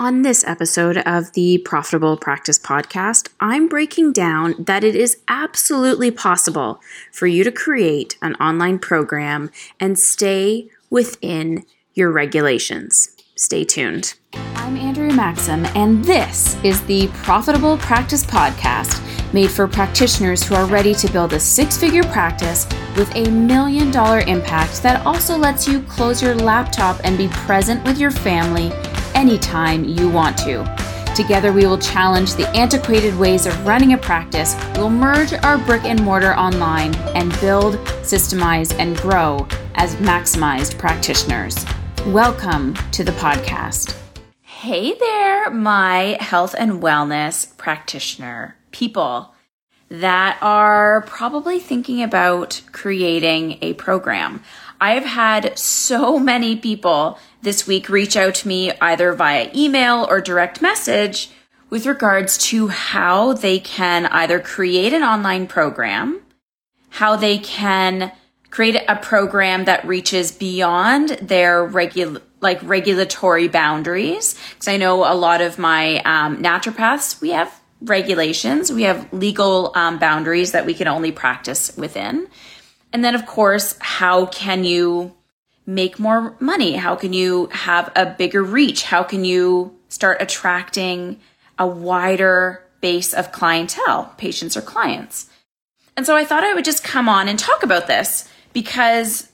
On this episode of the Profitable Practice Podcast, I'm breaking down that it is absolutely possible for you to create an online program and stay within your regulations. Stay tuned. I'm Andrea Maxim, and this is the Profitable Practice Podcast made for practitioners who are ready to build a six figure practice with a million dollar impact that also lets you close your laptop and be present with your family anytime you want to. Together, we will challenge the antiquated ways of running a practice. We'll merge our brick and mortar online and build, systemize, and grow as maximized practitioners. Welcome to the podcast. Hey there, my health and wellness practitioner people that are probably thinking about creating a program. I've had so many people this week reach out to me either via email or direct message with regards to how they can either create an online program, how they can create a program that reaches beyond their regular like regulatory boundaries. Because i know a lot of my um, naturopaths we have regulations we have legal um, boundaries that we can only practice within and then, of course, how can you make more money? How can you have a bigger reach? How can you start attracting a wider base of clientele, patients or clients? And so I thought I would just come on and talk about this because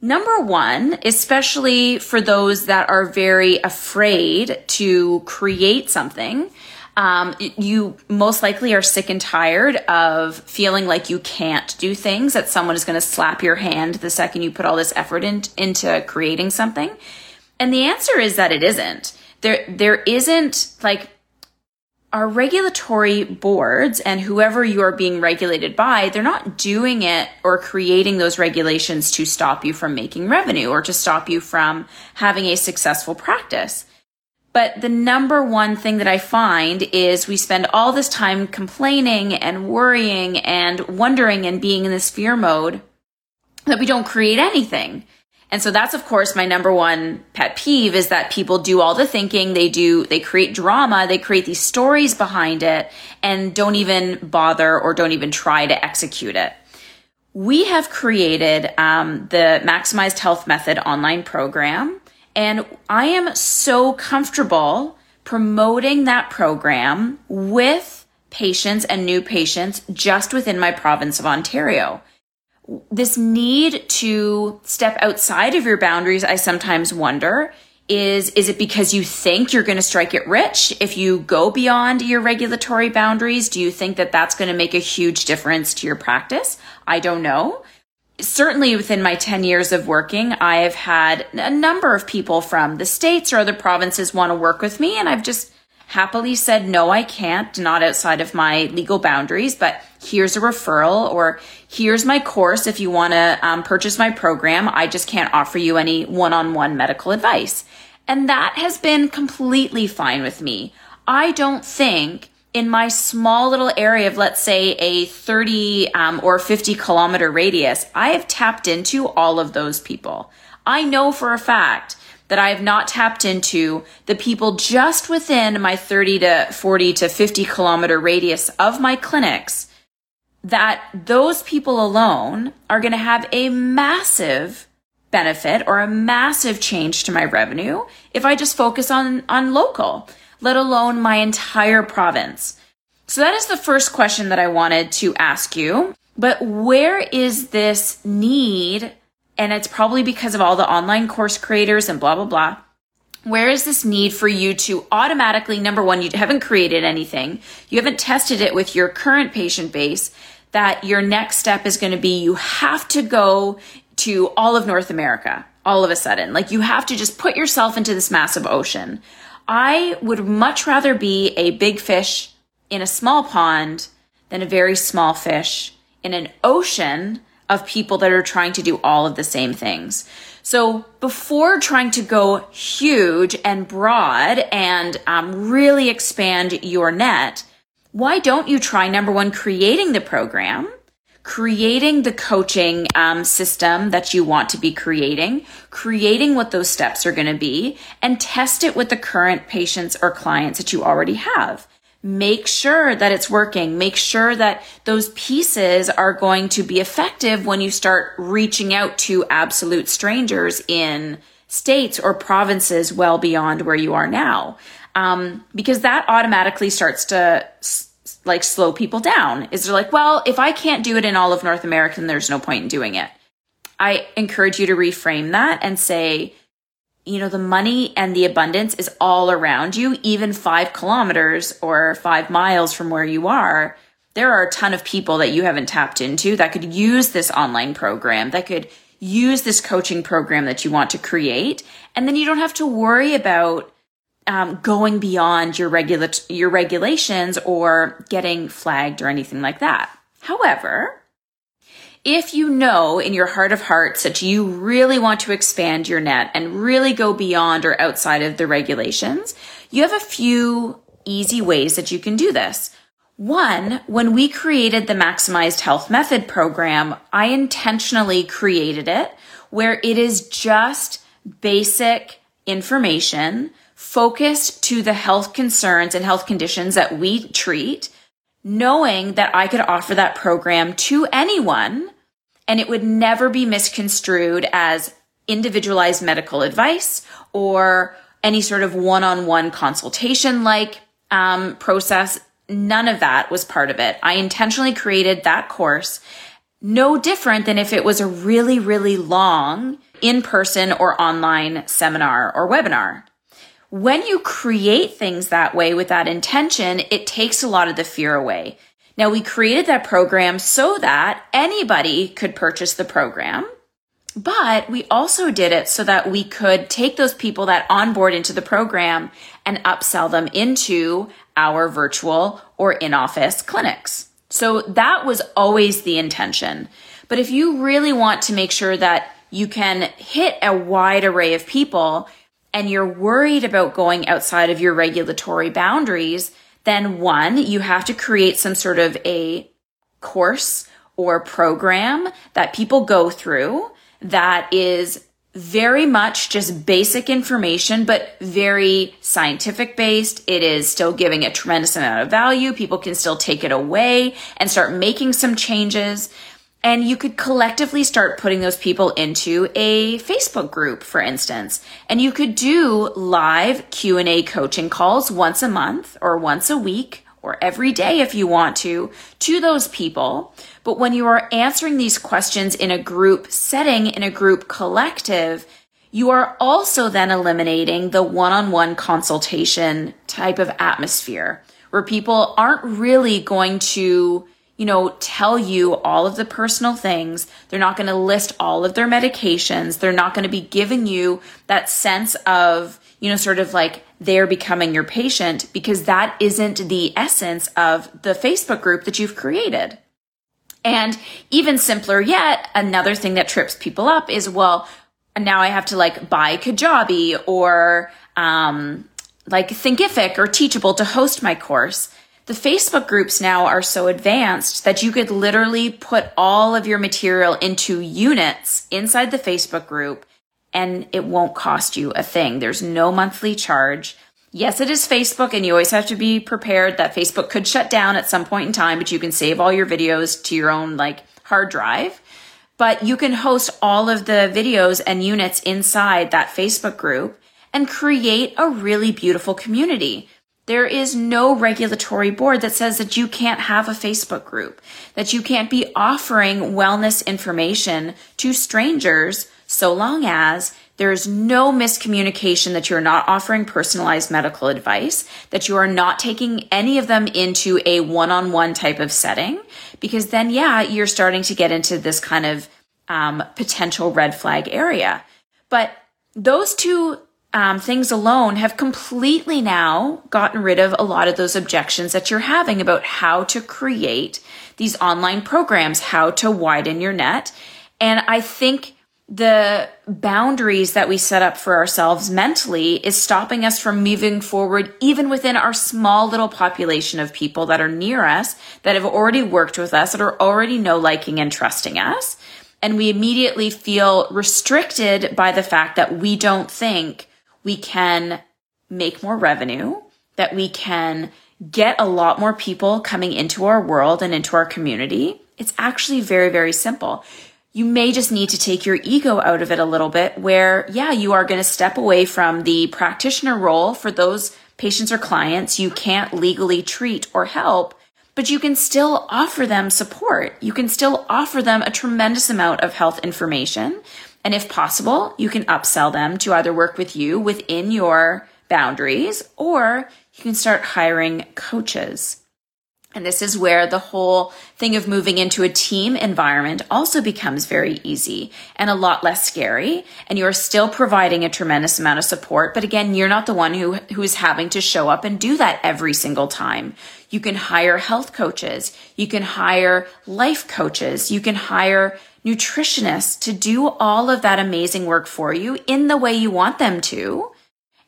number one, especially for those that are very afraid to create something, um, you most likely are sick and tired of feeling like you can't do things, that someone is going to slap your hand the second you put all this effort in, into creating something. And the answer is that it isn't. There, there isn't like our regulatory boards and whoever you are being regulated by, they're not doing it or creating those regulations to stop you from making revenue or to stop you from having a successful practice. But the number one thing that I find is we spend all this time complaining and worrying and wondering and being in this fear mode that we don't create anything. And so that's of course my number one pet peeve is that people do all the thinking, they do, they create drama, they create these stories behind it and don't even bother or don't even try to execute it. We have created um, the Maximized Health Method online program and I am so comfortable promoting that program with patients and new patients just within my province of Ontario. This need to step outside of your boundaries, I sometimes wonder, is is it because you think you're going to strike it rich if you go beyond your regulatory boundaries? Do you think that that's going to make a huge difference to your practice? I don't know certainly within my 10 years of working, I have had a number of people from the states or other provinces want to work with me, and I've just happily said, no, I can't, not outside of my legal boundaries, but here's a referral or here's my course if you want to um, purchase my program. I just can't offer you any one on one medical advice. And that has been completely fine with me. I don't think in my small little area of, let's say, a 30 um, or 50 kilometer radius, I have tapped into all of those people. I know for a fact that I have not tapped into the people just within my 30 to 40 to 50 kilometer radius of my clinics that those people alone are going to have a massive benefit or a massive change to my revenue if I just focus on, on local let alone my entire province. So that is the first question that I wanted to ask you. But where is this need? And it's probably because of all the online course creators and blah, blah, blah. Where is this need for you to automatically, number one, you haven't created anything. You haven't tested it with your current patient base that your next step is going to be you have to go to all of North America all of a sudden. Like you have to just put yourself into this massive ocean. I would much rather be a big fish in a small pond than a very small fish in an ocean of people that are trying to do all of the same things. So before trying to go huge and broad and um, really expand your net, why don't you try number one, creating the program, creating the coaching um, system that you want to be creating, creating what those steps are going to be, and test it with the current patients or clients that you already have. Make sure that it's working. Make sure that those pieces are going to be effective when you start reaching out to absolute strangers in states or provinces well beyond where you are now. Um, because that automatically starts to like slow people down is they're like, well, if I can't do it in all of North America, then there's no point in doing it. I encourage you to reframe that and say, you know, the money and the abundance is all around you, even five kilometers or five miles from where you are. There are a ton of people that you haven't tapped into that could use this online program, that could use this coaching program that you want to create. And then you don't have to worry about um, going beyond your regula- your regulations or getting flagged or anything like that. However, if you know in your heart of hearts that you really want to expand your net and really go beyond or outside of the regulations, you have a few easy ways that you can do this. One, when we created the Maximized Health Method program, I intentionally created it where it is just basic information focused to the health concerns and health conditions that we treat, knowing that I could offer that program to anyone and it would never be misconstrued as individualized medical advice or any sort of one on one consultation like um, process. None of that was part of it. I intentionally created that course no different than if it was a really, really long in person or online seminar or webinar when you create things that way with that intention, it takes a lot of the fear away. Now, we created that program so that anybody could purchase the program, but we also did it so that we could take those people that onboard into the program and upsell them into our virtual or in office clinics. So that was always the intention. But if you really want to make sure that you can hit a wide array of people, and you're worried about going outside of your regulatory boundaries, then one, you have to create some sort of a course or program that people go through that is very much just basic information, but very scientific based. It is still giving a tremendous amount of value. People can still take it away and start making some changes and you could collectively start putting those people into a facebook group for instance. And you could do live q&a coaching calls once a month or once a week or every day if you want to to those people. But when you are answering these questions in a group setting in a group collective you are also then eliminating the one-on-one consultation type of atmosphere where people aren't really going to you know, tell you all of the personal things. They're not going to list all of their medications. They're not going to be giving you that sense of, you know, sort of like they're becoming your patient because that isn't the essence of the Facebook group that you've created. And even simpler yet, another thing that trips people up is, well, now I have to like buy Kajabi or, um, like Thinkific or Teachable to host my course. The Facebook groups now are so advanced that you could literally put all of your material into units inside the Facebook group and it won't cost you a thing. There's no monthly charge. Yes, it is Facebook and you always have to be prepared that Facebook could shut down at some point in time, but you can save all your videos to your own like hard drive. But you can host all of the videos and units inside that Facebook group and create a really beautiful community. There is no regulatory board that says that you can't have a Facebook group, that you can't be offering wellness information to strangers so long as there is no miscommunication that you're not offering personalized medical advice, that you are not taking any of them into a one on one type of setting, because then, yeah, you're starting to get into this kind of um, potential red flag area. But those two um, things alone have completely now gotten rid of a lot of those objections that you're having about how to create these online programs, how to widen your net. And I think the boundaries that we set up for ourselves mentally is stopping us from moving forward, even within our small little population of people that are near us, that have already worked with us, that are already know, liking, and trusting us. And we immediately feel restricted by the fact that we don't think we can make more revenue, that we can get a lot more people coming into our world and into our community. It's actually very, very simple you may just need to take your ego out of it a little bit where, yeah, you are going to step away from the practitioner role for those patients or clients you can't legally treat or help, but you can still offer them support. You can still offer them a tremendous amount of health information. And if possible, you can upsell them to either work with you within your boundaries or you can start hiring coaches. And this is where the whole thing of moving into a team environment also becomes very easy and a lot less scary. And you're still providing a tremendous amount of support. But again, you're not the one who, who is having to show up and do that every single time. You can hire health coaches. You can hire life coaches. You can hire nutritionists to do all of that amazing work for you in the way you want them to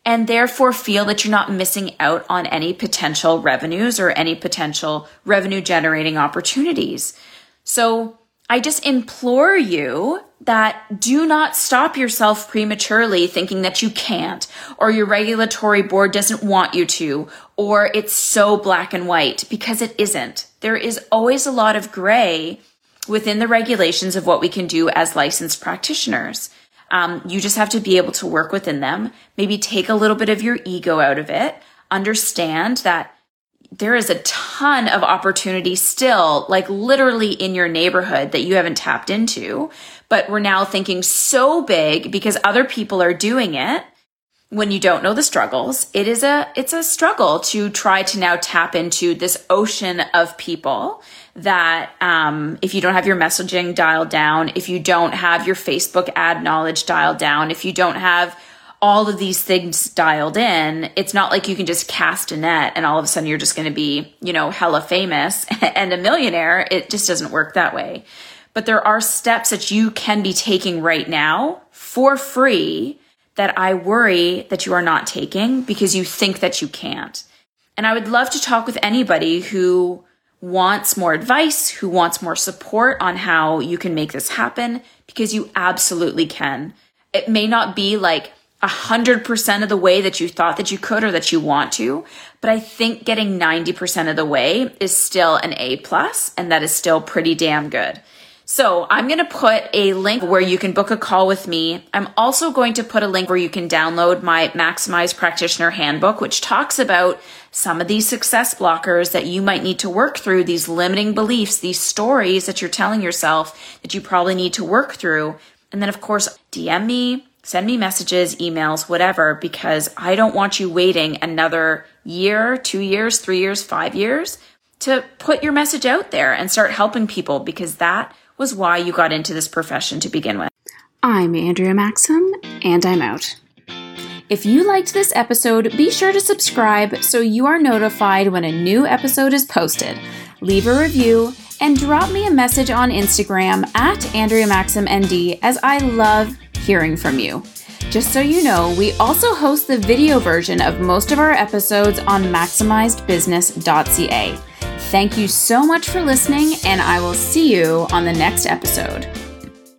and therefore feel that you're not missing out on any potential revenues or any potential revenue generating opportunities. So I just implore you that do not stop yourself prematurely thinking that you can't, or your regulatory board doesn't want you to, or it's so black and white, because it isn't. There is always a lot of gray within the regulations of what we can do as licensed practitioners. Um, you just have to be able to work within them, maybe take a little bit of your ego out of it, understand that there is a ton of opportunity still, like literally in your neighborhood that you haven't tapped into. But we're now thinking so big because other people are doing it when you don't know the struggles. It is a, it's a struggle to try to now tap into this ocean of people that um, if you don't have your messaging dialed down, if you don't have your Facebook ad knowledge dialed down, if you don't have all of these things dialed in, it's not like you can just cast a net and all of a sudden you're just going to be, you know, hella famous and a millionaire. It just doesn't work that way. But there are steps that you can be taking right now for free that I worry that you are not taking because you think that you can't. And I would love to talk with anybody who wants more advice, who wants more support on how you can make this happen, because you absolutely can. It may not be like a hundred percent of the way that you thought that you could or that you want to, but I think getting 90% of the way is still an A plus, and that is still pretty damn good. So I'm going to put a link where you can book a call with me. I'm also going to put a link where you can download my Maximize Practitioner Handbook, which talks about some of these success blockers that you might need to work through, these limiting beliefs, these stories that you're telling yourself that you probably need to work through. And then, of course, DM me, send me messages, emails, whatever, because I don't want you waiting another year, two years, three years, five years to put your message out there and start helping people because that was why you got into this profession to begin with. I'm Andrea Maxim, and I'm out. If you liked this episode, be sure to subscribe so you are notified when a new episode is posted. Leave a review and drop me a message on Instagram at Andrea Maxim ND as I love hearing from you. Just so you know, we also host the video version of most of our episodes on maximizedbusiness.ca. Thank you so much for listening, and I will see you on the next episode.